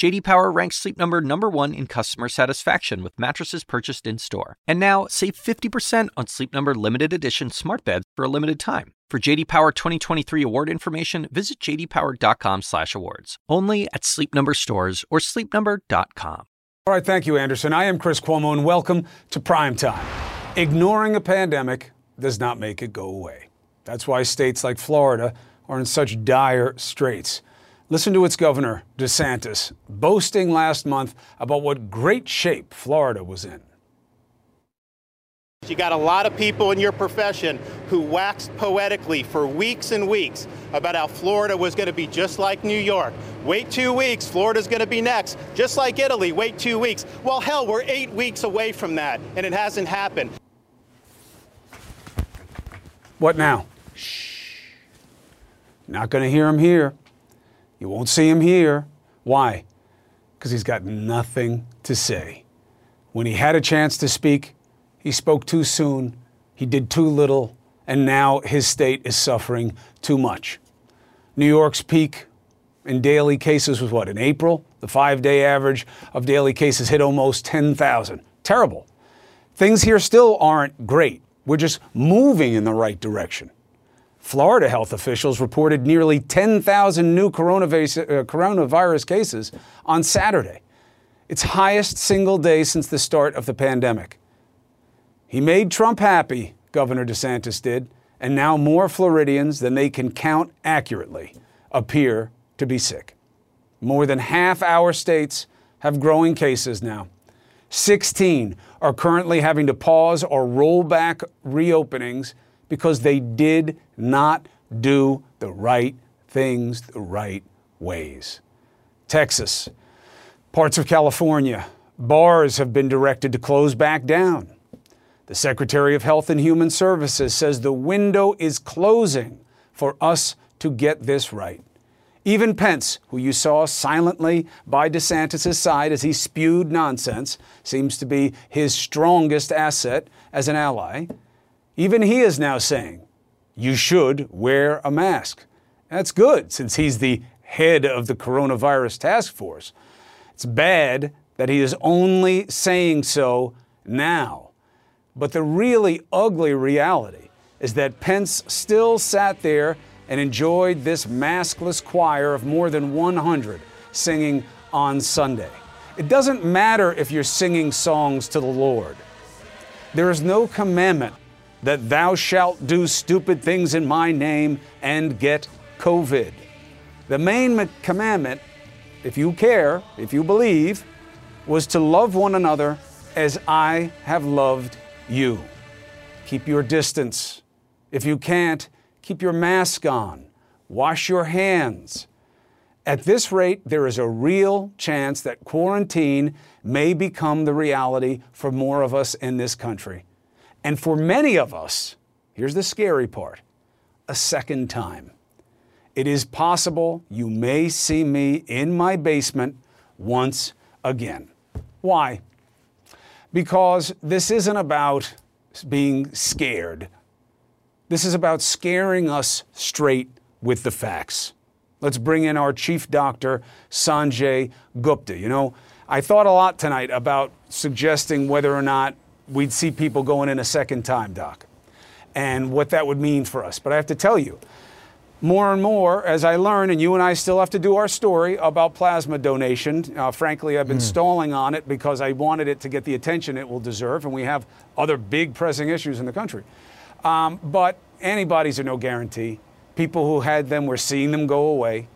JD Power ranks Sleep Number number 1 in customer satisfaction with mattresses purchased in-store. And now, save 50% on Sleep Number limited edition smart beds for a limited time. For JD Power 2023 award information, visit jdpower.com/awards. Only at Sleep Number stores or sleepnumber.com. All right, thank you, Anderson. I am Chris Cuomo, and welcome to Prime Time. Ignoring a pandemic does not make it go away. That's why states like Florida are in such dire straits. Listen to its governor, DeSantis, boasting last month about what great shape Florida was in. You got a lot of people in your profession who waxed poetically for weeks and weeks about how Florida was going to be just like New York. Wait two weeks, Florida's going to be next. Just like Italy, wait two weeks. Well, hell, we're eight weeks away from that, and it hasn't happened. What now? Shh. Not going to hear him here. You won't see him here. Why? Because he's got nothing to say. When he had a chance to speak, he spoke too soon, he did too little, and now his state is suffering too much. New York's peak in daily cases was what, in April? The five day average of daily cases hit almost 10,000. Terrible. Things here still aren't great. We're just moving in the right direction. Florida health officials reported nearly 10,000 new coronavirus, uh, coronavirus cases on Saturday, its highest single day since the start of the pandemic. He made Trump happy, Governor DeSantis did, and now more Floridians than they can count accurately appear to be sick. More than half our states have growing cases now. 16 are currently having to pause or roll back reopenings because they did not do the right things the right ways. Texas, parts of California, bars have been directed to close back down. The Secretary of Health and Human Services says the window is closing for us to get this right. Even Pence, who you saw silently by DeSantis' side as he spewed nonsense, seems to be his strongest asset as an ally. Even he is now saying, you should wear a mask. That's good since he's the head of the coronavirus task force. It's bad that he is only saying so now. But the really ugly reality is that Pence still sat there and enjoyed this maskless choir of more than 100 singing on Sunday. It doesn't matter if you're singing songs to the Lord. There is no commandment that thou shalt do stupid things in my name and get COVID. The main commandment, if you care, if you believe, was to love one another as I have loved you. Keep your distance. If you can't, keep your mask on. Wash your hands. At this rate, there is a real chance that quarantine may become the reality for more of us in this country. And for many of us, here's the scary part a second time. It is possible you may see me in my basement once again. Why? Because this isn't about being scared. This is about scaring us straight with the facts. Let's bring in our chief doctor, Sanjay Gupta. You know, I thought a lot tonight about suggesting whether or not we'd see people going in a second time, Doc, and what that would mean for us. But I have to tell you, more and more as I learn, and you and I still have to do our story about plasma donation. Uh, frankly, I've been mm. stalling on it because I wanted it to get the attention it will deserve, and we have other big pressing issues in the country. Um, but antibodies are no guarantee. People who had them, we're seeing them go away.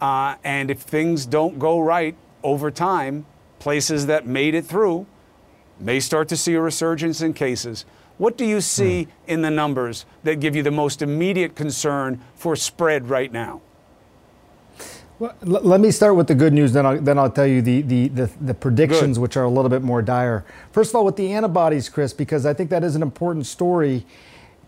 Uh, and if things don't go right over time, places that made it through may start to see a resurgence in cases. What do you see hmm. in the numbers that give you the most immediate concern for spread right now? Well, l- let me start with the good news, then I'll, then I'll tell you the, the, the, the predictions, good. which are a little bit more dire. First of all, with the antibodies, Chris, because I think that is an important story.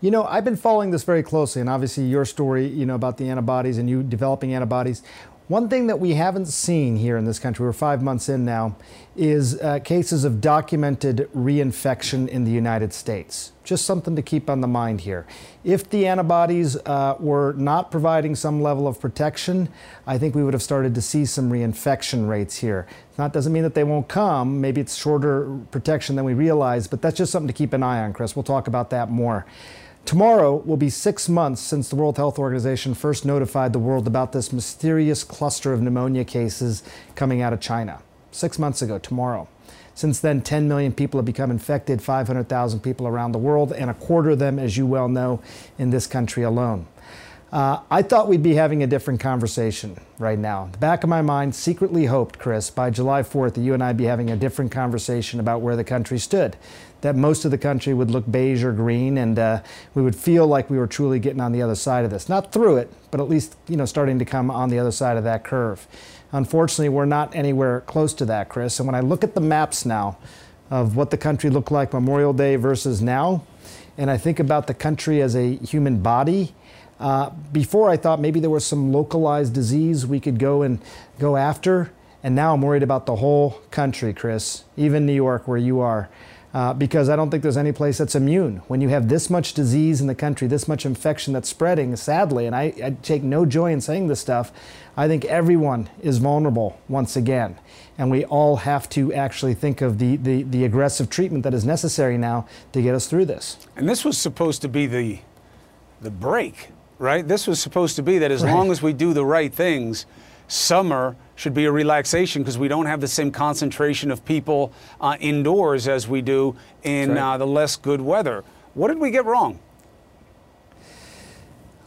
You know, I've been following this very closely, and obviously your story, you know, about the antibodies and you developing antibodies. One thing that we haven't seen here in this country, we're five months in now, is uh, cases of documented reinfection in the United States. Just something to keep on the mind here. If the antibodies uh, were not providing some level of protection, I think we would have started to see some reinfection rates here. That doesn't mean that they won't come. Maybe it's shorter protection than we realize, but that's just something to keep an eye on, Chris. We'll talk about that more. Tomorrow will be six months since the World Health Organization first notified the world about this mysterious cluster of pneumonia cases coming out of China. Six months ago, tomorrow. Since then, 10 million people have become infected, 500,000 people around the world, and a quarter of them, as you well know, in this country alone. Uh, I thought we'd be having a different conversation right now. The back of my mind secretly hoped, Chris, by July 4th, that you and I would be having a different conversation about where the country stood. That most of the country would look beige or green, and uh, we would feel like we were truly getting on the other side of this. Not through it, but at least you know starting to come on the other side of that curve. Unfortunately, we're not anywhere close to that, Chris. And when I look at the maps now of what the country looked like Memorial Day versus now, and I think about the country as a human body uh, before I thought maybe there was some localized disease we could go and go after, and now I'm worried about the whole country, Chris, even New York, where you are. Uh, because I don't think there's any place that's immune. When you have this much disease in the country, this much infection that's spreading, sadly, and I, I, take no joy in saying this stuff, I think everyone is vulnerable once again. And we all have to actually think of the, the, the aggressive treatment that is necessary now to get us through this. And this was supposed to be the, the break right? This was supposed to be that as right. long as we do the right things, summer should be a relaxation because we don't have the same concentration of people uh, indoors as we do in right. uh, the less good weather. What did we get wrong?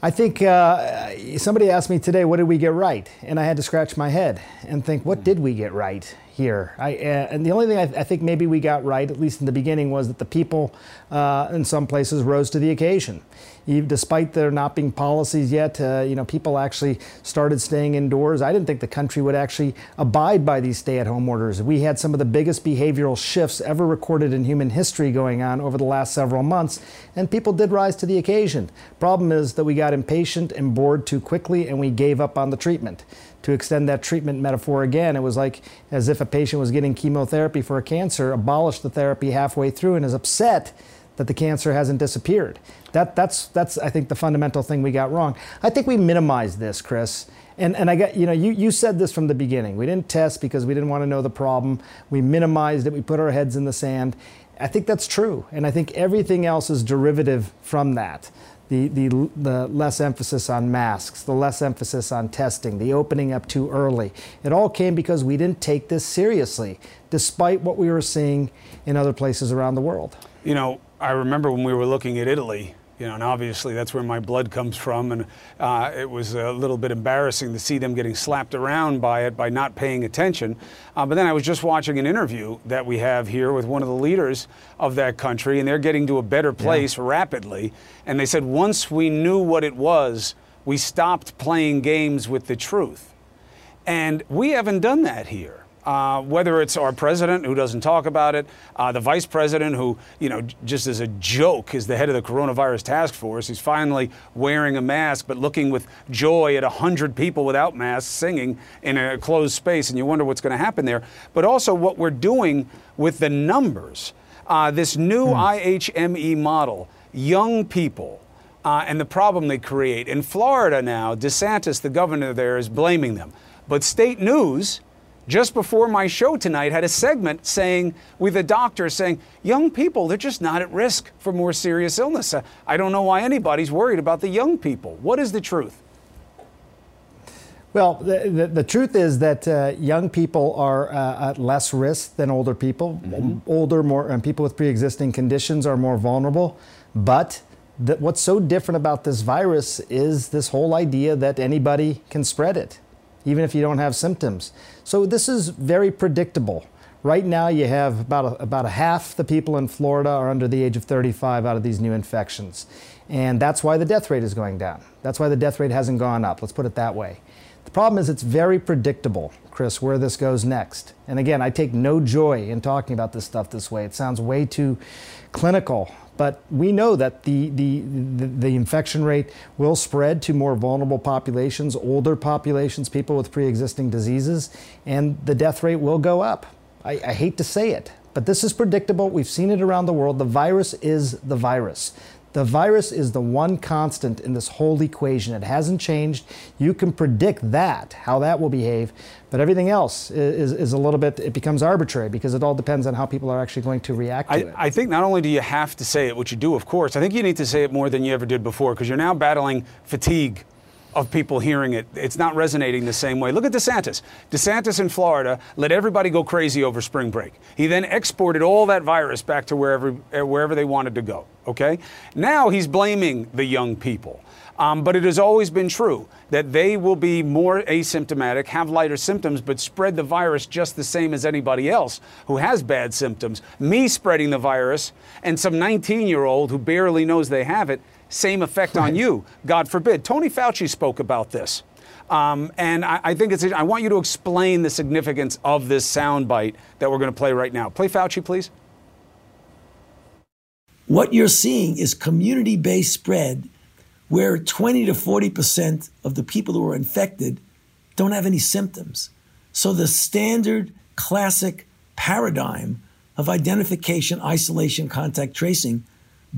I think uh, somebody asked me today, what did we get right? And I had to scratch my head and think, what did we get right? Here. I, uh, and the only thing I, I, think maybe we got right, at least in the beginning, was that the people uh, in some places rose to the occasion. Even, despite there not being policies yet, uh, you know, people actually started staying indoors. I didn't think the country would actually abide by these stay-at-home orders. We had some of the biggest behavioral shifts ever recorded in human history going on over the last several months, and people did rise to the occasion. Problem is that we got impatient and bored too quickly, and we gave up on the treatment to extend that treatment metaphor again, it was like as if a patient was getting chemotherapy for a cancer, abolished the therapy halfway through, and is upset that the cancer hasn't disappeared. That, that's, that's, I think, the fundamental thing we got wrong. I think we minimized this, Chris. And, and I got, you know, you, you said this from the beginning. We didn't test because we didn't want to know the problem. We minimized it. We put our heads in the sand. I think that's true. And I think everything else is derivative from that the, the, the less emphasis on masks, the less emphasis on testing, the opening up too early. It all came because we didn't take this seriously, despite what we were seeing in other places around the world. You know, I remember when we were looking at Italy you know, and obviously that's where my blood comes from, and uh, it was a little bit embarrassing to see them getting slapped around by it by not paying attention. Uh, but then I was just watching an interview that we have here with one of the leaders of that country, and they're getting to a better place yeah. rapidly. And they said once we knew what it was, we stopped playing games with the truth. And we haven't done that here. Uh, whether it's our president who doesn't talk about it, uh, the vice president who, you know, just as a joke is the head of the coronavirus task force. He's finally wearing a mask but looking with joy at 100 people without masks singing in a closed space, and you wonder what's going to happen there. But also what we're doing with the numbers. Uh, this new hmm. IHME model, young people, uh, and the problem they create. In Florida now, DeSantis, the governor there, is blaming them. But state news, just before my show tonight had a segment saying with a doctor saying young people they're just not at risk for more serious illness i don't know why anybody's worried about the young people what is the truth well, the, the, the truth is that uh, young people are uh, at less risk than older people. Mm-hmm. Older, more and people with pre-existing conditions are more vulnerable. But the, what's so different about this virus is this whole idea that anybody can spread it even if you don't have symptoms. So this is very predictable. Right now, you have about a, about a half the people in Florida are under the age of 35 out of these new infections. And that's why the death rate is going down. That's why the death rate hasn't gone up. Let's put it that way. The problem is it's very predictable, Chris, where this goes next. And again, I take no joy in talking about this stuff this way. It sounds way too clinical. But we know that the, the, the, the, infection rate will spread to more vulnerable populations, older populations, people with pre existing diseases, and the death rate will go up. I, I hate to say it, but this is predictable. We've seen it around the world. The virus is the virus. The virus is the one constant in this whole equation. It hasn't changed. You can predict that, how that will behave, but everything else is, is a little bit, it becomes arbitrary because it all depends on how people are actually going to react to I, it. I think not only do you have to say it, which you do, of course, I think you need to say it more than you ever did before because you're now battling fatigue of people hearing it. It's not resonating the same way. Look at DeSantis. DeSantis in Florida let everybody go crazy over spring break. He then exported all that virus back to wherever, wherever they wanted to go. Okay? Now he's blaming the young people. Um, but it has always been true that they will be more asymptomatic, have lighter symptoms, but spread the virus just the same as anybody else who has bad symptoms. Me spreading the virus and some 19 year old who barely knows they have it same effect on you, God forbid. Tony Fauci spoke about this. Um, and I, I, think it's, I want you to explain the significance of this soundbite that we're going to play right now. Play Fauci, please. What you're seeing is community based spread where 20 to 40% of the people who are infected don't have any symptoms. So the standard classic paradigm of identification, isolation, contact tracing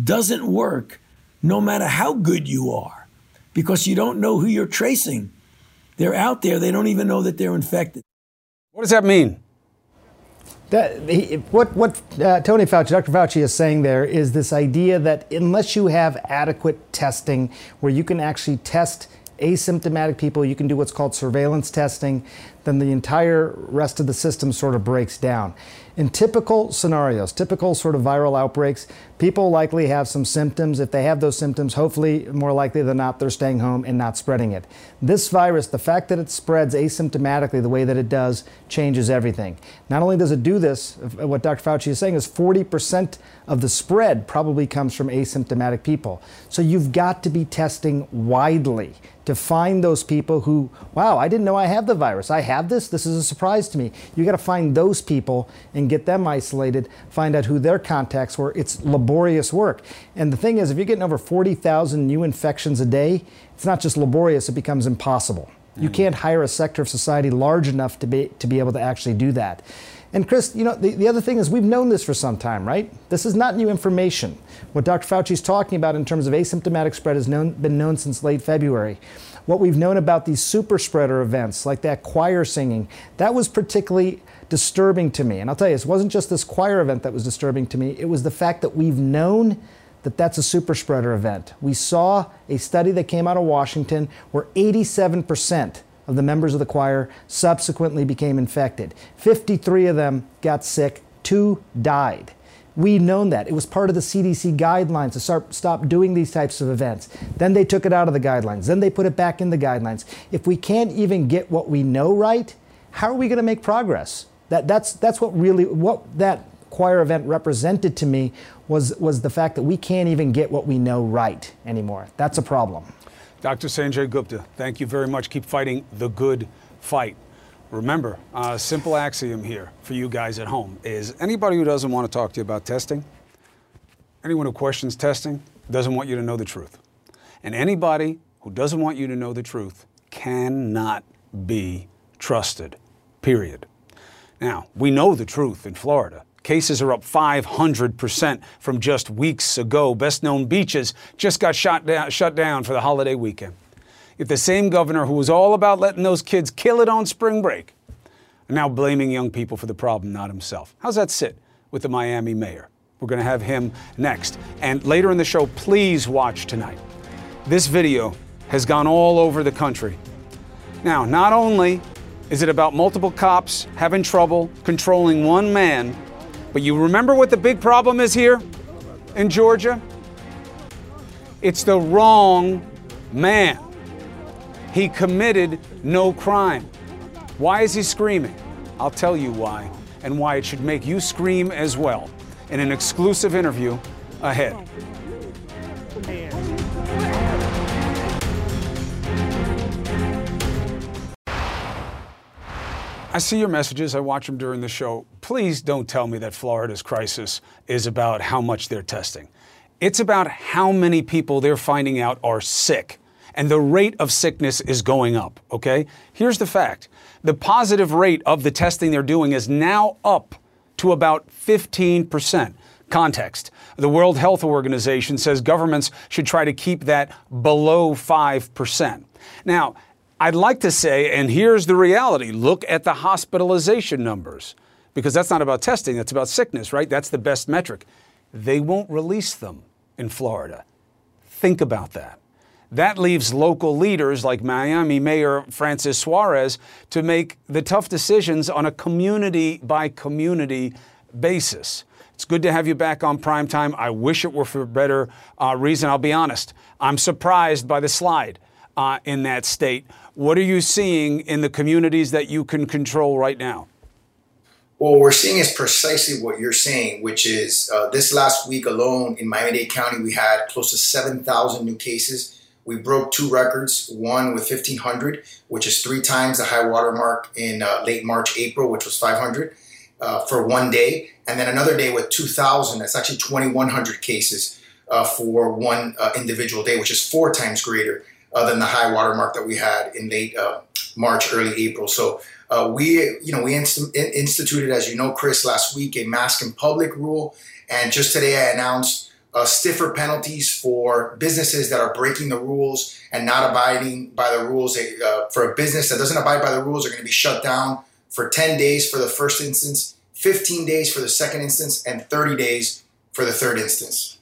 doesn't work no matter how good you are, because you don't know who you're tracing. They're out there, they don't even know that they're infected. What does that mean? That, he, what what uh, Tony Fauci, Dr. Fauci is saying there is this idea that unless you have adequate testing where you can actually test asymptomatic people, you can do what's called surveillance testing, then the entire rest of the system sort of breaks down. In typical scenarios, typical sort of viral outbreaks, people likely have some symptoms. If they have those symptoms, hopefully, more likely than not, they're staying home and not spreading it. This virus, the fact that it spreads asymptomatically the way that it does, changes everything. Not only does it do this, uh, what Dr. Fauci is saying is 40% of the spread probably comes from asymptomatic people. So you've got to be testing widely to find those people who, wow, I didn't know I have the virus. I have this. This is a surprise to me. You got to find those people and get them isolated, find out who their contacts were. It's laborious work. And the thing is, if you're getting over 40,000 new infections a day, it's not just laborious, it becomes impossible. Mm-hmm. You can't hire a sector of society large enough to be, to be able to actually do that. And Chris, you know, the, the other thing is we've known this for some time, right? This is not new information. What Dr. Fauci is talking about in terms of asymptomatic spread has known, been known since late February. What we've known about these super spreader events, like that choir singing, that was particularly disturbing to me. And I'll tell you, it wasn't just this choir event that was disturbing to me, it was the fact that we've known that that's a super spreader event. We saw a study that came out of Washington where 87% of the members of the choir subsequently became infected. 53 of them got sick, two died. We'd known that. It was part of the CDC guidelines to start, stop doing these types of events. Then they took it out of the guidelines. Then they put it back in the guidelines. If we can't even get what we know right, how are we going to make progress? That, that's, that's what really, what that choir event represented to me was, was the fact that we can't even get what we know right anymore. That's a problem. Dr. Sanjay Gupta, thank you very much. Keep fighting the good fight. Remember, a simple axiom here for you guys at home is anybody who doesn't want to talk to you about testing, anyone who questions testing, doesn't want you to know the truth. And anybody who doesn't want you to know the truth cannot be trusted, period. Now, we know the truth in Florida. Cases are up 500% from just weeks ago. Best known beaches just got shut down, shut down for the holiday weekend. If the same governor who was all about letting those kids kill it on spring break now blaming young people for the problem, not himself. How's that sit with the Miami mayor? We're going to have him next. And later in the show, please watch tonight. This video has gone all over the country. Now, not only is it about multiple cops having trouble controlling one man but you remember what the big problem is here in Georgia? It's the wrong man. He committed no crime. Why is he screaming? I'll tell you why, and why it should make you scream as well in an exclusive interview ahead. I see your messages. I watch them during the show. Please don't tell me that Florida's crisis is about how much they're testing. It's about how many people they're finding out are sick. And the rate of sickness is going up, okay? Here's the fact the positive rate of the testing they're doing is now up to about 15%. Context The World Health Organization says governments should try to keep that below 5%. Now, I'd like to say, and here's the reality look at the hospitalization numbers, because that's not about testing, that's about sickness, right? That's the best metric. They won't release them in Florida. Think about that. That leaves local leaders like Miami Mayor Francis Suarez to make the tough decisions on a community by community basis. It's good to have you back on prime time. I wish it were for a better uh, reason. I'll be honest. I'm surprised by the slide uh, in that state. What are you seeing in the communities that you can control right now? Well, we're seeing is precisely what you're saying, which is uh, this last week alone in Miami Dade County, we had close to 7,000 new cases. We broke two records, one with 1,500, which is three times the high water mark in uh, late March, April, which was 500 uh, for one day, and then another day with 2,000. That's actually 2,100 cases uh, for one uh, individual day, which is four times greater uh, than the high watermark that we had in late uh, March, early April. So uh, we, you know, we inst- instituted, as you know, Chris, last week a mask in public rule, and just today I announced. stiffer penalties for businesses that are breaking the rules and not abiding by the rules. for a business that doesn't abide by the rules, are going to be shut down for 10 days for the first instance, 15 days for the second instance, and 30 days for the third instance.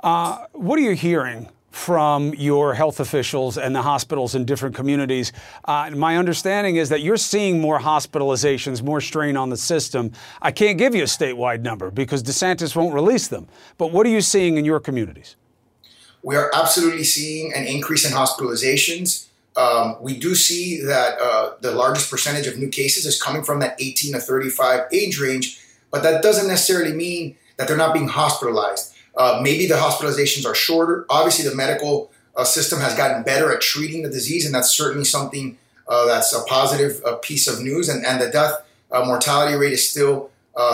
Uh, what are you hearing from your health officials and the hospitals in different communities. Uh, my understanding is that you're seeing more hospitalizations, more strain on the system. I can't give you a statewide number because DeSantis won't release them. But what are you seeing in your communities? We are absolutely seeing an increase in hospitalizations. Um, we do see that uh, the largest percentage of new cases is coming from that 18 to 35 age range, but that doesn't necessarily mean that they're not being hospitalized. Uh, maybe the hospitalizations are shorter. Obviously, the medical uh, system has gotten better at treating the disease, and that's certainly something uh, that's a positive uh, piece of news. And, and the death uh, mortality rate is still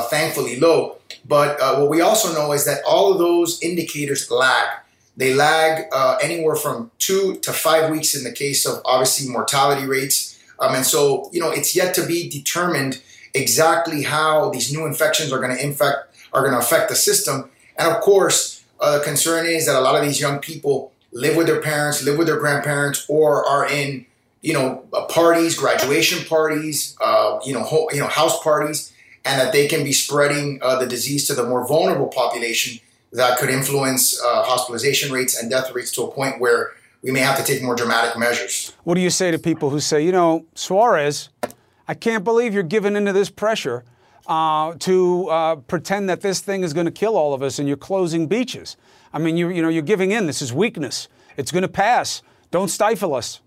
thankfully low. But what we also know is that all of those indicators lag. They lag anywhere from two to five weeks in the case of obviously mortality rates. Um, and so, you know, it's yet to be determined exactly how these new infections are going to infect, are going to affect the system. And of course, uh, the concern is that a lot of these young people live with their parents, live with their grandparents, or are in, you know, uh, parties, graduation parties, uh, you know, ho- you know, house parties, and that they can be spreading uh, the disease to the more vulnerable population that could influence uh, hospitalization rates and death rates to a point where we may have to take more dramatic measures. What do you say to people who say, you know, Suarez, I can't believe you're giving into this pressure uh, to uh, pretend that this thing is going to kill all of us and you're closing beaches? I mean, you, you know, you're giving in. This is weakness. It's going to pass. Don't stifle us.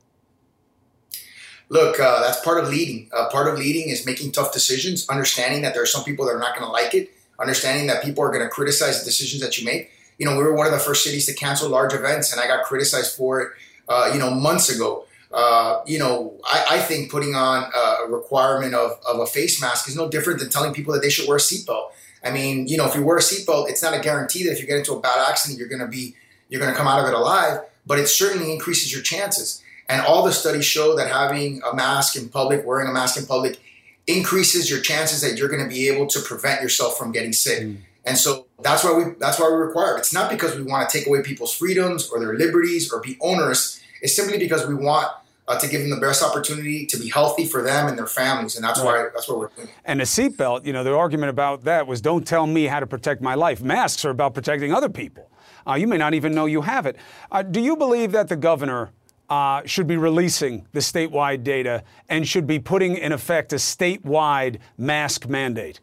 Look, uh, that's part of leading. Uh, part of leading is making tough decisions, understanding that there are some people that are not going to like it, understanding that people are going to criticize the decisions that you make. You know, we were one of the first cities to cancel large events, and I got criticized for it, uh, you know, months ago. Uh, you know, I, I, think putting on a requirement of, of a face mask is no different than telling people that they should wear a seatbelt. I mean, you know, if you wear a seatbelt, it's not a guarantee that if you get into a bad accident, you're going to be you're going to come out of it alive, but it certainly increases your chances. And all the studies show that having a mask in public, wearing a mask in public, increases your chances that you're going to be able to prevent yourself from getting sick. Mm. And so that's why we that's why we require it. It's not because we want to take away people's freedoms or their liberties or be onerous. It's simply because we want uh, to give them the best opportunity to be healthy for them and their families, and that's right. why that's what we're doing. And the seatbelt, you know, the argument about that was, "Don't tell me how to protect my life." Masks are about protecting other people. Uh, you may not even know you have it. Uh, do you believe that the governor uh, should be releasing the statewide data and should be putting in effect a statewide mask mandate?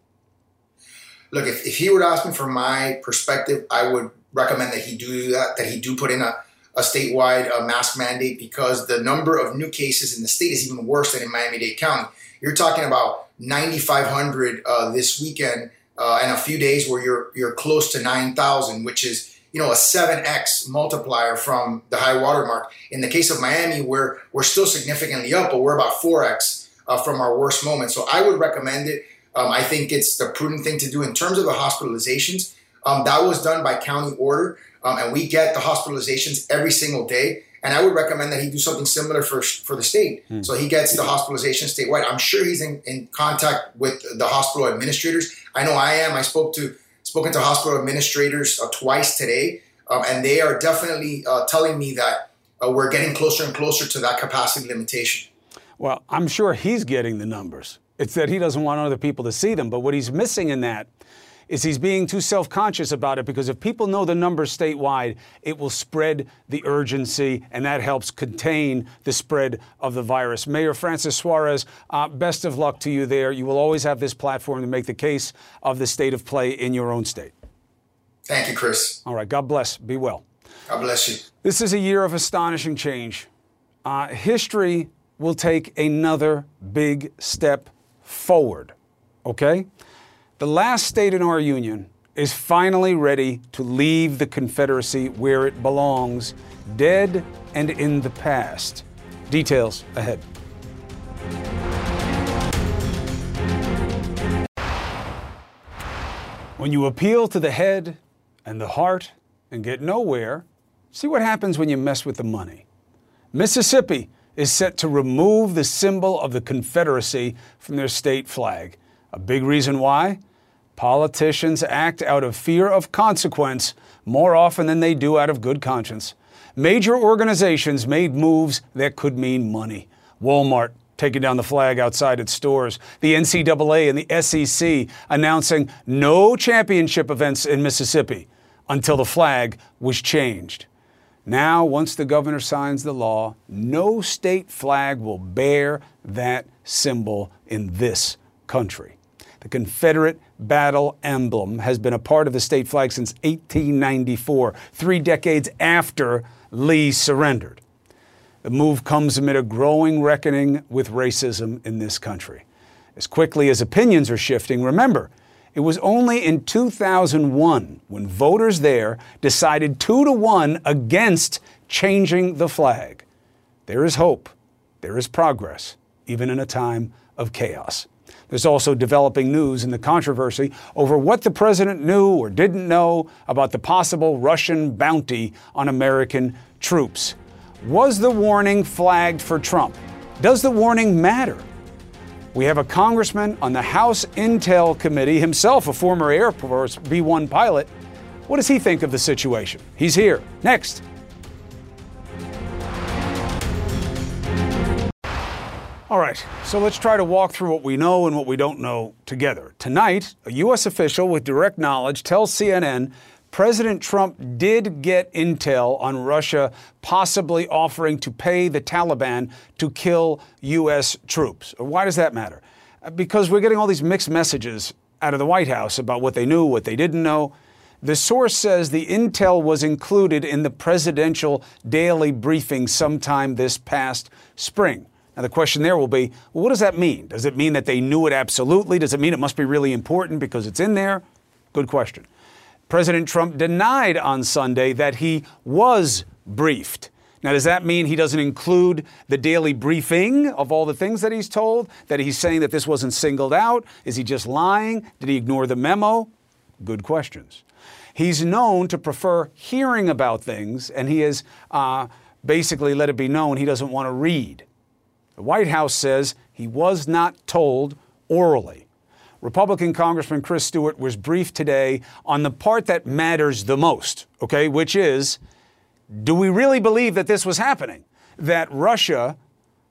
Look, if, if he would ask me from my perspective, I would recommend that he do that, that he do put in a, a statewide uh, mask mandate because the number of new cases in the state is even worse than in Miami Dade County. You're talking about 9,500 uh, this weekend uh, and a few days where you're you're close to 9,000, which is you know, a 7x multiplier from the high water mark. In the case of Miami, we're, we're still significantly up, but we're about 4x uh, from our worst moment. So I would recommend it. Um, I think it's the prudent thing to do in terms of the hospitalizations. Um, that was done by county order. Um, and we get the hospitalizations every single day. And I would recommend that he do something similar for for the state. Hmm. So he gets the hospitalization statewide. I'm sure he's in, in contact with the hospital administrators. I know I am. I spoke to spoken to hospital administrators uh, twice today, um, and they are definitely uh, telling me that uh, we're getting closer and closer to that capacity limitation. Well, I'm sure he's getting the numbers. It's that he doesn't want other people to see them. But what he's missing in that is he's being too self conscious about it because if people know the numbers statewide, it will spread the urgency and that helps contain the spread of the virus. Mayor Francis Suarez, uh, best of luck to you there. You will always have this platform to make the case of the state of play in your own state. Thank you, Chris. All right. God bless. Be well. God bless you. This is a year of astonishing change. Uh, history will take another big step forward. Okay? The last state in our union is finally ready to leave the Confederacy where it belongs, dead and in the past. Details ahead. When you appeal to the head and the heart and get nowhere, see what happens when you mess with the money. Mississippi is set to remove the symbol of the Confederacy from their state flag. A big reason why? Politicians act out of fear of consequence more often than they do out of good conscience. Major organizations made moves that could mean money. Walmart taking down the flag outside its stores. The NCAA and the SEC announcing no championship events in Mississippi until the flag was changed. Now, once the governor signs the law, no state flag will bear that symbol in this country. The Confederate battle emblem has been a part of the state flag since 1894, three decades after Lee surrendered. The move comes amid a growing reckoning with racism in this country. As quickly as opinions are shifting, remember, it was only in 2001 when voters there decided two to one against changing the flag. There is hope. There is progress, even in a time of chaos. There's also developing news in the controversy over what the president knew or didn't know about the possible Russian bounty on American troops. Was the warning flagged for Trump? Does the warning matter? We have a congressman on the House Intel Committee, himself a former Air Force B 1 pilot. What does he think of the situation? He's here. Next. All right, so let's try to walk through what we know and what we don't know together. Tonight, a U.S. official with direct knowledge tells CNN President Trump did get intel on Russia possibly offering to pay the Taliban to kill U.S. troops. Why does that matter? Uh, because we're getting all these mixed messages out of the White House about what they knew, what they didn't know. The source says the intel was included in the presidential daily briefing sometime this past spring. Now, the question there will be well, what does that mean? Does it mean that they knew it absolutely? Does it mean it must be really important because it's in there? Good question. President Trump denied on Sunday that he was briefed. Now, does that mean he doesn't include the daily briefing of all the things that he's told? That he's saying that this wasn't singled out? Is he just lying? Did he ignore the memo? Good questions. He's known to prefer hearing about things, and he has uh, basically let it be known he doesn't want to read. The White House says he was not told orally. Republican Congressman Chris Stewart was briefed today on the part that matters the most, okay, which is do we really believe that this was happening? That Russia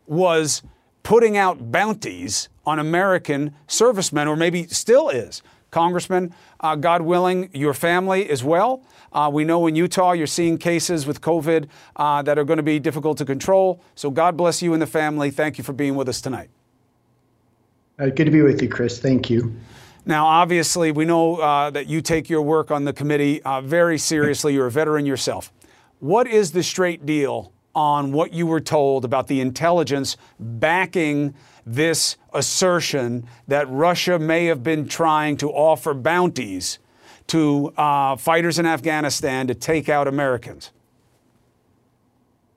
was putting out bounties on American servicemen, or maybe still is. Congressman, uh, God willing, your family as well. Uh, we know in Utah you're seeing cases with COVID uh, that are going to be difficult to control. So God bless you and the family. Thank you for being with us tonight. Uh, good to be with you, Chris. Thank you. Now, obviously, we know uh, that you take your work on the committee uh, very seriously. You're a veteran yourself. What is the straight deal on what you were told about the intelligence backing this assertion that Russia may have been trying to offer bounties to uh, fighters in Afghanistan to take out Americans?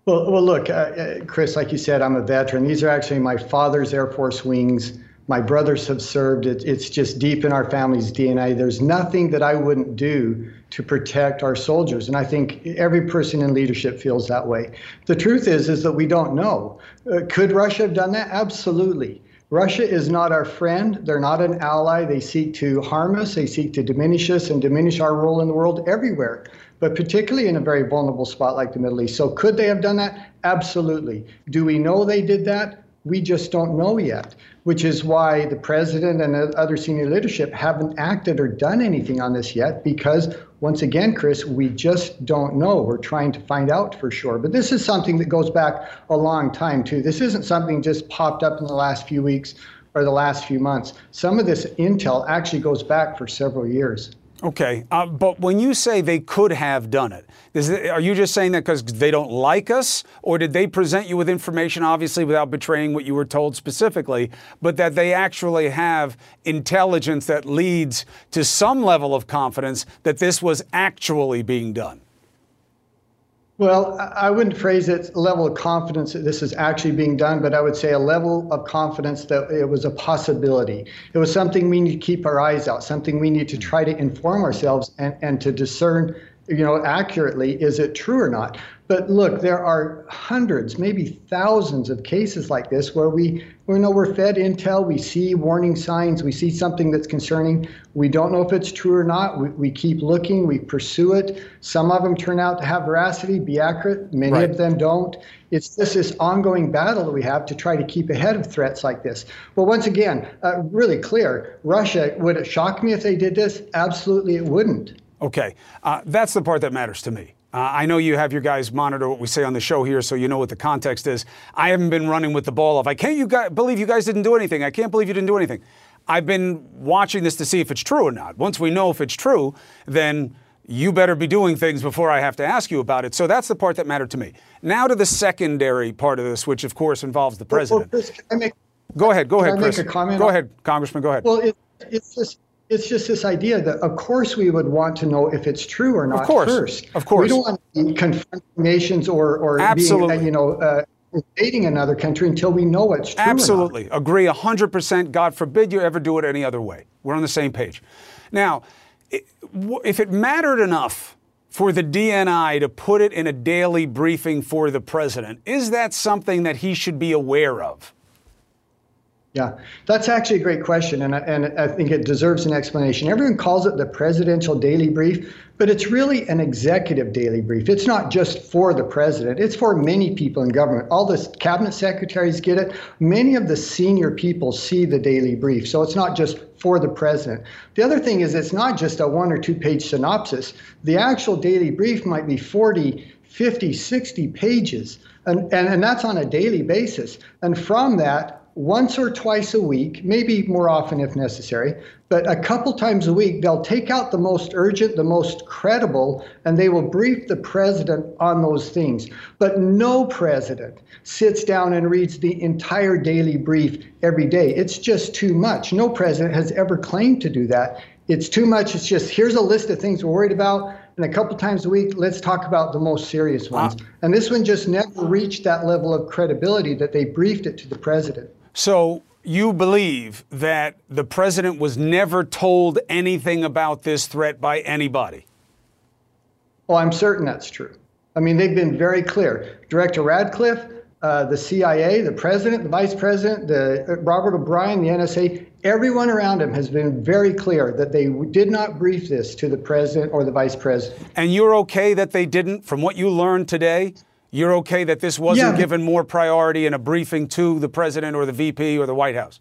Well, well, look, uh, uh, Chris, like you said, I'm a veteran. These are actually my father's Air Force wings My brothers have served. It, it's just deep in our family's DNA. There's nothing that I wouldn't do to protect our soldiers, and I think every person in leadership feels that way. The truth is, is that we don't know. Uh, could Russia have done that? Absolutely. Russia is not our friend. They're not an ally. They seek to harm us. They seek to diminish us and diminish our role in the world everywhere, but particularly in a very vulnerable spot like the Middle East. So, could they have done that? Absolutely. Do we know they did that? We just don't know yet, which is why the president and other senior leadership haven't acted or done anything on this yet, because once again, Chris, we just don't know. We're trying to find out for sure. But this is something that goes back a long time, too. This isn't something just popped up in the last few weeks or the last few months. Some of this intel actually goes back for several years. Okay, uh, but when you say they could have done it, it are you just saying that because they don't like us, or did they present you with information, obviously without betraying what you were told specifically, but that they actually have intelligence that leads to some level of confidence that this was actually being done? Well, I wouldn't phrase it level of confidence that this is actually being done, but I would say a level of confidence that it was a possibility. It was something we need to keep our eyes out, something we need to try to inform ourselves and, and to discern you know, accurately, is it true or not? But look, there are hundreds, maybe thousands of cases like this where we, we know we're fed intel, we see warning signs, we see something that's concerning. We don't know if it's true or not. We, we keep looking, we pursue it. Some of them turn out to have veracity, be accurate. Many right. of them don't. It's just this ongoing battle that we have to try to keep ahead of threats like this. Well, once again, uh, really clear Russia, would it shock me if they did this? Absolutely, it wouldn't. Okay, uh, that's the part that matters to me. Uh, I know you have your guys monitor what we say on the show here, so you know what the context is. I haven't been running with the ball of I can't you guys believe you guys didn't do anything. I can't believe you didn't do anything. I've been watching this to see if it's true or not. Once we know if it's true, then you better be doing things before I have to ask you about it. So that's the part that mattered to me. Now to the secondary part of this, which of course involves the president. Well, well, make, go ahead, go ahead, Chris. Go ahead, Congressman. Go ahead. Well, it, it's just it's just this idea that, of course, we would want to know if it's true or not of course. first. Of course. We don't want to confront nations or, or Absolutely. being, you know, uh, invading another country until we know it's true. Absolutely. Agree 100%. God forbid you ever do it any other way. We're on the same page. Now, if it mattered enough for the DNI to put it in a daily briefing for the president, is that something that he should be aware of? Yeah, that's actually a great question, and I, and I think it deserves an explanation. Everyone calls it the presidential daily brief, but it's really an executive daily brief. It's not just for the president, it's for many people in government. All the cabinet secretaries get it. Many of the senior people see the daily brief, so it's not just for the president. The other thing is, it's not just a one or two page synopsis. The actual daily brief might be 40, 50, 60 pages, and, and, and that's on a daily basis. And from that, once or twice a week, maybe more often if necessary, but a couple times a week, they'll take out the most urgent, the most credible, and they will brief the president on those things. But no president sits down and reads the entire daily brief every day. It's just too much. No president has ever claimed to do that. It's too much. It's just here's a list of things we're worried about. And a couple times a week, let's talk about the most serious ones. And this one just never reached that level of credibility that they briefed it to the president. So you believe that the president was never told anything about this threat by anybody? Well, I'm certain that's true. I mean, they've been very clear. Director Ratcliffe, uh, the CIA, the president, the vice president, the uh, Robert O'Brien, the NSA, everyone around him has been very clear that they did not brief this to the president or the vice president. And you're okay that they didn't, from what you learned today? You're okay that this wasn't yeah. given more priority in a briefing to the president or the VP or the White House?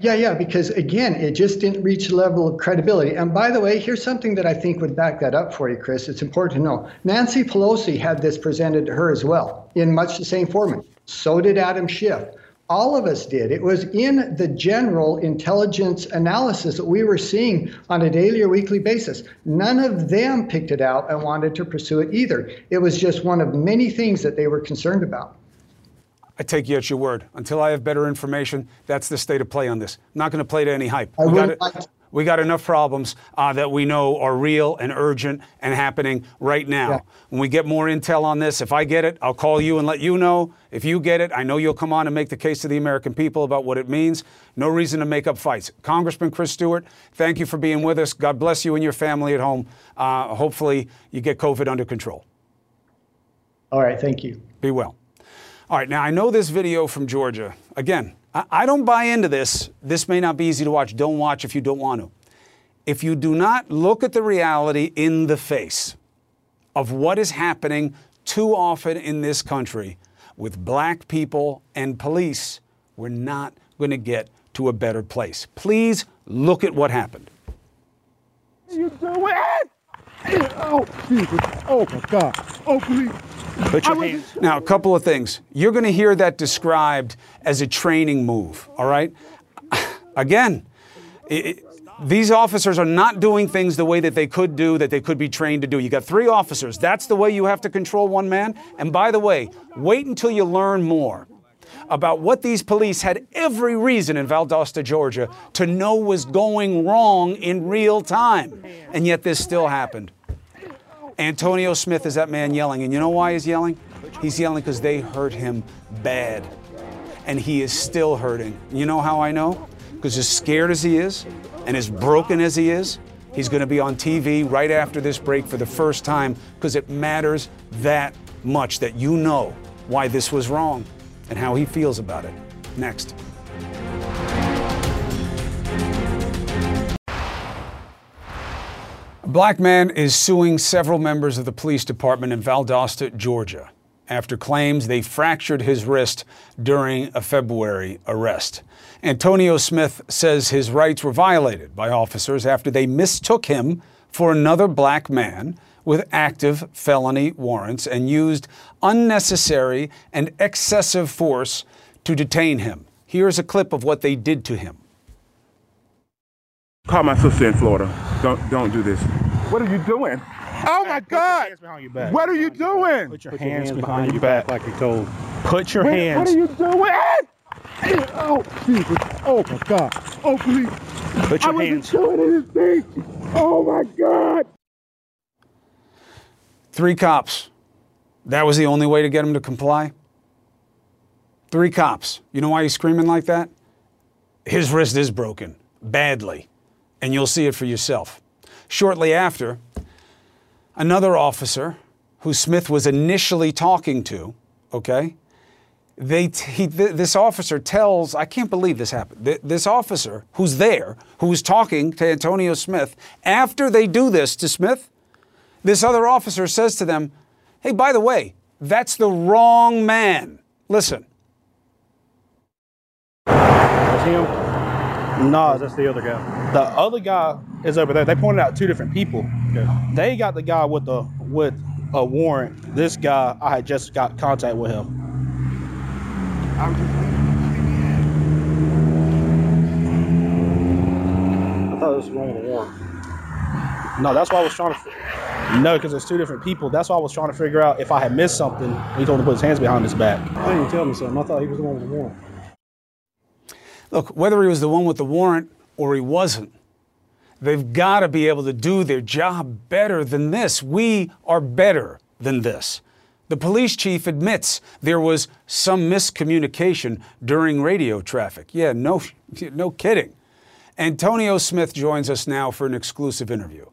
Yeah, yeah, because again, it just didn't reach the level of credibility. And by the way, here's something that I think would back that up for you, Chris. It's important to know. Nancy Pelosi had this presented to her as well in much the same format. So did Adam Schiff all of us did. It was in the general intelligence analysis that we were seeing on a daily or weekly basis. None of them picked it out and wanted to pursue it either. It was just one of many things that they were concerned about. I take you at your word. Until I have better information, that's the state of play on this. I'm not going to play to any hype. I would, like, We got enough problems uh, that we know are real and urgent and happening right now. Yeah. When we get more intel on this, if I get it, I'll call you and let you know. If you get it, I know you'll come on and make the case to the American people about what it means. No reason to make up fights. Congressman Chris Stewart, thank you for being with us. God bless you and your family at home. Uh, hopefully, you get COVID under control. All right, thank you. Be well. All right, now I know this video from Georgia. Again, I, don't buy into this. This may not be easy to watch. Don't watch if you don't want to. If you do not look at the reality in the face of what is happening too often in this country with black people and police, we're not going to get to a better place. Please look at what happened. You do it! Oh, Jesus. Oh, my God. Oh, please. Put your hands. Now, a couple of things. You're going to hear that described as a training move, all right? Again, i i these officers are not doing things the way that they could do, that they could be trained to do. You got three officers. That's the way you have to control one man. And by the way, wait until you learn more about what these police had every reason in Valdosta, Georgia, to know was going wrong in real time. And yet this still happened. Antonio Smith is that man yelling. And you know why he's yelling? He's yelling because they hurt him bad. And he is still hurting. You know how I know? Because as scared as he is and as broken as he is, he's going to be on TV right after this break for the first time because it matters that much that you know why this was wrong and how he feels about it. Next. A black man is suing several members of the police department in Valdosta, Georgia, after claims they fractured his wrist during a February arrest. Antonio Smith says his rights were violated by officers after they mistook him for another black man with active felony warrants and used unnecessary and excessive force to detain him. Here's a clip of what they did to him. Call my sister in Florida. Don't don't do this. What are you doing? Oh my God! hands behind your back. What are you doing? Put your, hands, behind, your back. like you told. Put your What- hands. What are you doing? Oh Jesus! Oh my God! Oh please! Put I your wasn't hands. doing anything. Oh my God! Three cops. That was the only way to get him to comply? Three cops. You know why he's screaming like that? His wrist is broken, badly, and you'll see it for yourself. Shortly after, another officer who Smith was initially talking to, okay, they he, th- this officer tells, I can't believe this happened. Th- this officer who's there, who's talking to Antonio Smith, after they do this to Smith, this other officer says to them, Hey, by the way, that's the wrong man. Listen. That's him? No, that's the other guy. The other guy is over there. They pointed out two different people. They got the guy with the with a warrant. This guy, I had just got contact with him. I thought this was wrong with the warrant. No, that's why I was trying to. No, because there's two different people. That's why I was trying to figure out if I had missed something. He told him to put his hands behind his back. Why didn't you tell me something? I thought he was the one with the warrant. Look, whether he was the one with the warrant or he wasn't, they've got to be able to do their job better than this. We are better than this. The police chief admits there was some miscommunication during radio traffic. Yeah, no, no kidding. Antonio Smith joins us now for an exclusive interview.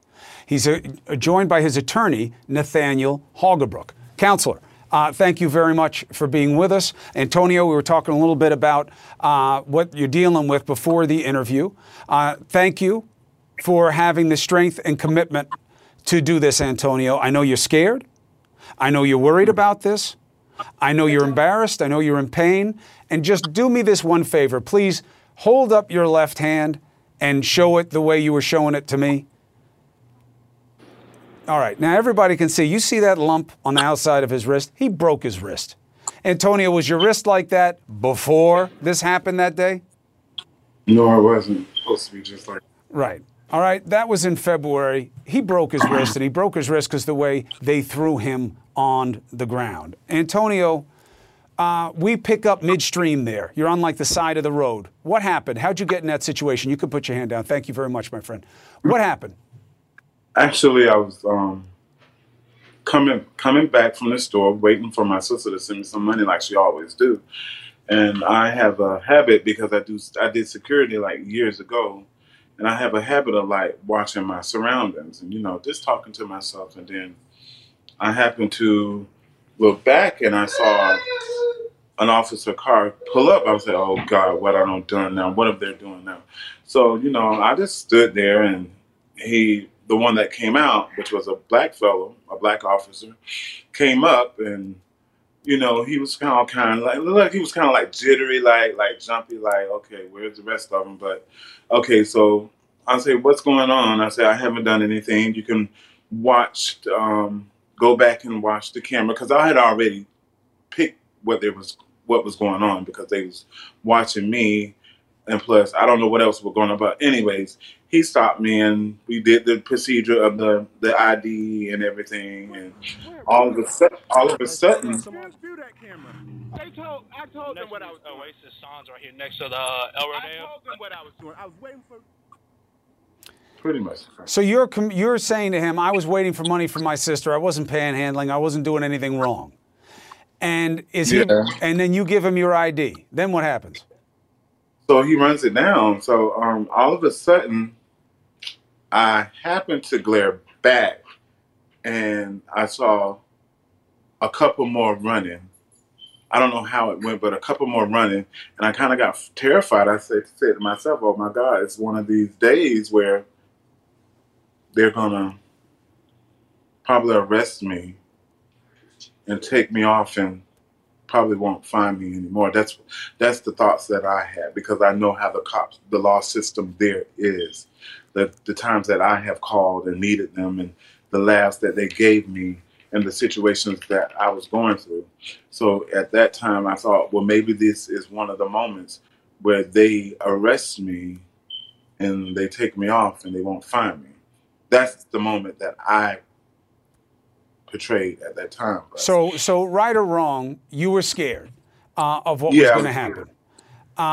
He's uh, joined by his attorney, Nathaniel Haugabrook. Counselor, uh, thank you very much for being with us. Antonio, we were talking a little bit about uh, what you're dealing with before the interview. Uh, thank you for having the strength and commitment to do this, Antonio. I know you're scared. I know you're worried about this. I know you're embarrassed. I know you're in pain. And just do me this one favor. Please hold up your left hand and show it the way you were showing it to me. All right, now everybody can see. You see that lump on the outside of his wrist? He broke his wrist. Antonio, was your wrist like that before this happened that day? No, it wasn't supposed to be just like. Right. All right, that was in February. He broke his wrist, and he broke his wrist because the way they threw him on the ground. Antonio, Uh, we pick up midstream there. You're on like the side of the road. What happened? How'd you get in that situation? You can put your hand down. Thank you very much, my friend. What happened? Actually, I was um, coming coming back from the store, waiting for my sister to send me some money, like she always do. And I have a habit because I do I did security like years ago, and I have a habit of like watching my surroundings and you know just talking to myself. And then I happened to look back and I saw an officer car pull up. I was like, oh God, what are they doing now? What are they doing now? So you know, I just stood there and he the one that came out, which was a black fellow, a black officer, came up and you know he was kind of kind of like look he was kind of like jittery, like like jumpy, like okay, where's the rest of them? But okay, so I say, what's going on? I say I haven't done anything. You can watch, um, go back and watch the camera because I had already picked what there was what was going on because they was watching me and plus I don't know what else we're going about. Anyways, he stopped me and we did the procedure of the the ID and everything, and all of a sudden, all of a sudden, They told, I told them what I was doing. Oasis Songs right here next to the uh, El I told them what I was doing. I was waiting for. pretty much. So you're com- you're saying to him, I was waiting for money from my sister. I wasn't panhandling. I wasn't doing anything wrong. And is he? And then you give him your ID. Then what happens? So he runs it down. So um, all of a sudden, I happened to glare back, and I saw a couple more running. I don't know how it went, but a couple more running, and I kind of got terrified. I said, said to myself, "Oh my God, it's one of these days where they're gonna probably arrest me and take me off and probably won't find me anymore. That's that's the thoughts that I had because I know how the cops, the law system there is. The the times that I have called and needed them, and the laughs that they gave me, and the situations that I was going through. So at that time, I thought, well, maybe this is one of the moments where they arrest me and they take me off and they won't find me. That's the moment that I portrayed at that time. So so right or wrong, you were scared uh, of what Yeah, was going to happen. scared.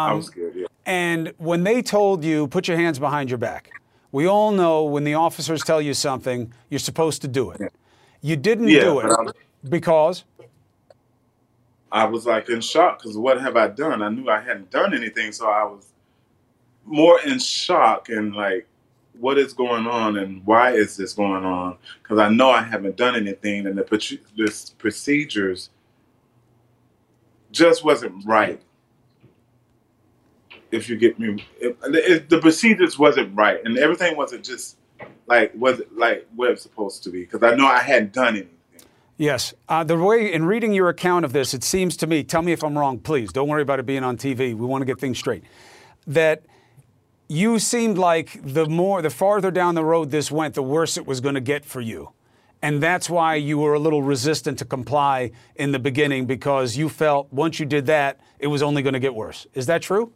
I Um, was scared. Yeah. And when they told you, put your hands behind your back, we all know when the officers tell you something, you're supposed to do it. You didn't Yeah, do it because I was like in shock because what have I done? I knew I hadn't done anything, so I was more in shock and like, what is going on and why is this going on? Because I know I haven't done anything, and the this procedures just wasn't right. If you get me, the procedures wasn't right, and everything wasn't just like was like what it's supposed to be. Because I know I hadn't done anything. Yes. Uh, the way, in reading your account of this, it seems to me, tell me if I'm wrong, please. Don't worry about it being on TV. We want to get things straight. That you seemed like the more, the farther down the road this went, the worse it was going to get for you. And that's why you were a little resistant to comply in the beginning because you felt once you did that, it was only going to get worse. Is that true?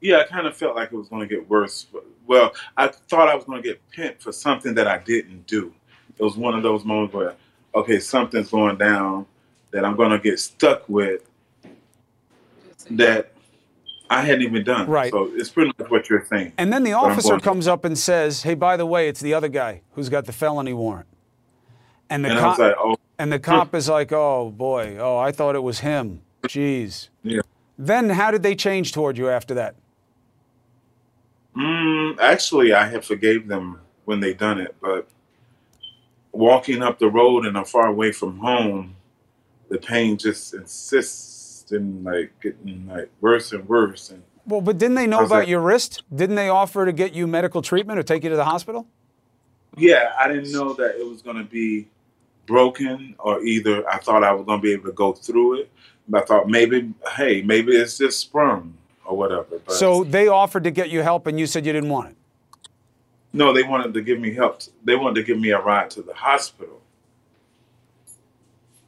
Yeah, I kind of felt like it was going to get worse. Well, I thought I was going to get pimped for something that I didn't do. It was one of those moments where, okay, something's going down that I'm going to get stuck with that I hadn't even done. Right. So it's pretty much what you're saying. And then the officer comes up and says, "Hey, by the way, it's the other guy who's got the felony warrant." And the And cop, like, oh. and the cop is like, "Oh boy, oh, I thought it was him. Jeez." Yeah. Then how did they change toward you after that? Mm, actually, I had forgave them when they done it, but walking up the road and I'm far away from home, the pain just insists in like getting like worse and worse. And Well, but didn't they know about that? your wrist? Didn't they offer to get you medical treatment or take you to the hospital? yeah, I didn't know that it was going to be broken, or either I thought I was going to be able to go through it, but I thought maybe, hey, maybe it's just sprung or whatever. But So they offered to get you help, and you said you didn't want it. no, they wanted to give me help. They wanted to give me a ride to the hospital.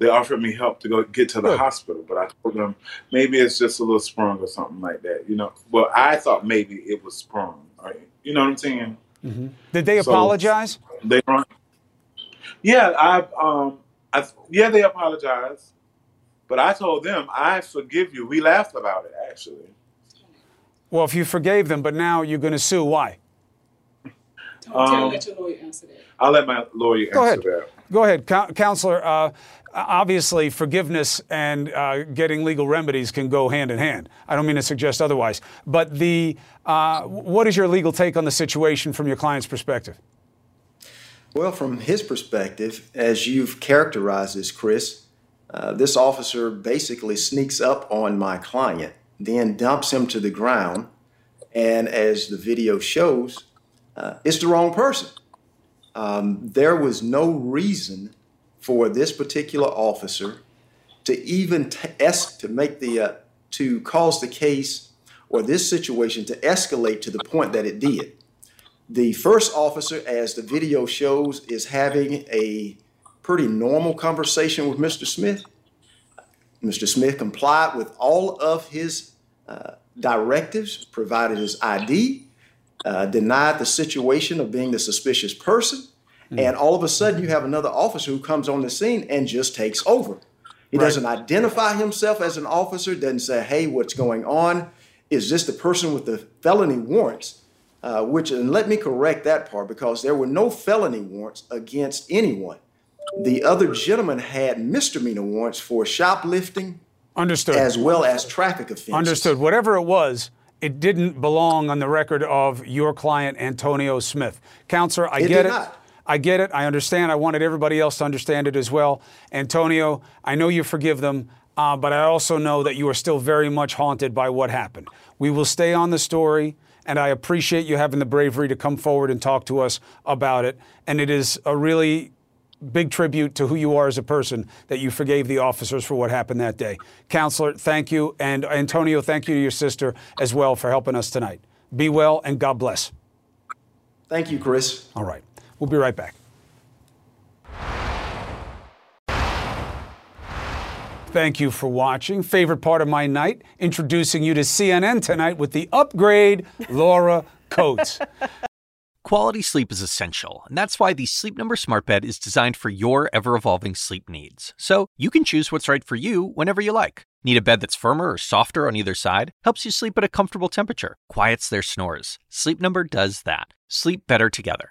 They offered me help to go get to the Good. hospital, but I told them maybe it's just a little sprung or something like that. You know, well, I thought maybe it was sprung. Right? You know what I'm saying? Did they So- apologize? They run. Yeah, I um, I yeah, they apologized, But I told them, I forgive you. We laughed about it, actually. Well, if you forgave them, but now you're going to sue, why? Um, let your lawyer answer that. I'll let my lawyer Go answer ahead. that. Go ahead, Coun- Counselor. Uh, obviously, forgiveness and uh, getting legal remedies can go hand in hand. I don't mean to suggest otherwise. But the uh, what is your legal take on the situation from your client's perspective? Well, from his perspective, as you've characterized this, Chris, uh, this officer basically sneaks up on my client, then dumps him to the ground, and as the video shows, uh, it's the wrong person. Um, there was no reason for this particular officer to even t- es- to make the uh, to cause the case or this situation to escalate to the point that it did. The first officer, as the video shows, is having a pretty normal conversation with Mr. Smith. Mr. Smith complied with all of his uh, directives, provided his ID, uh, denied the situation of being the suspicious person, and all of a sudden you have another officer who comes on the scene and just takes over. He Right. doesn't identify himself as an officer, doesn't say, hey, what's going on? Is this the person with the felony warrants? Uh, which, and let me correct that part because there were no felony warrants against anyone. The other gentleman had misdemeanor warrants for shoplifting Understood. as well as traffic offenses. Understood. Whatever it was, it didn't belong on the record of your client, Antonio Smith. Counselor, I It get did it. not. I get it. I understand. I wanted everybody else to understand it as well. Antonio, I know you forgive them, uh, but I also know that you are still very much haunted by what happened. We will stay on the story, and I appreciate you having the bravery to come forward and talk to us about it. And it is a really big tribute to who you are as a person that you forgave the officers for what happened that day. Counselor, thank you. And Antonio, thank you to your sister as well for helping us tonight. Be well and God bless. Thank you, Chris. All right. We'll be right back. Thank you for watching. Favorite part of my night, introducing you to CNN tonight with the upgrade, Laura Coates. Quality sleep is essential, and that's why the Sleep Number Smart Bed is designed for your ever evolving sleep needs. So you can choose what's right for you whenever you like. Need a bed that's firmer or softer on either side? Helps you sleep at a comfortable temperature, quiets their snores. Sleep Number does that. Sleep better together.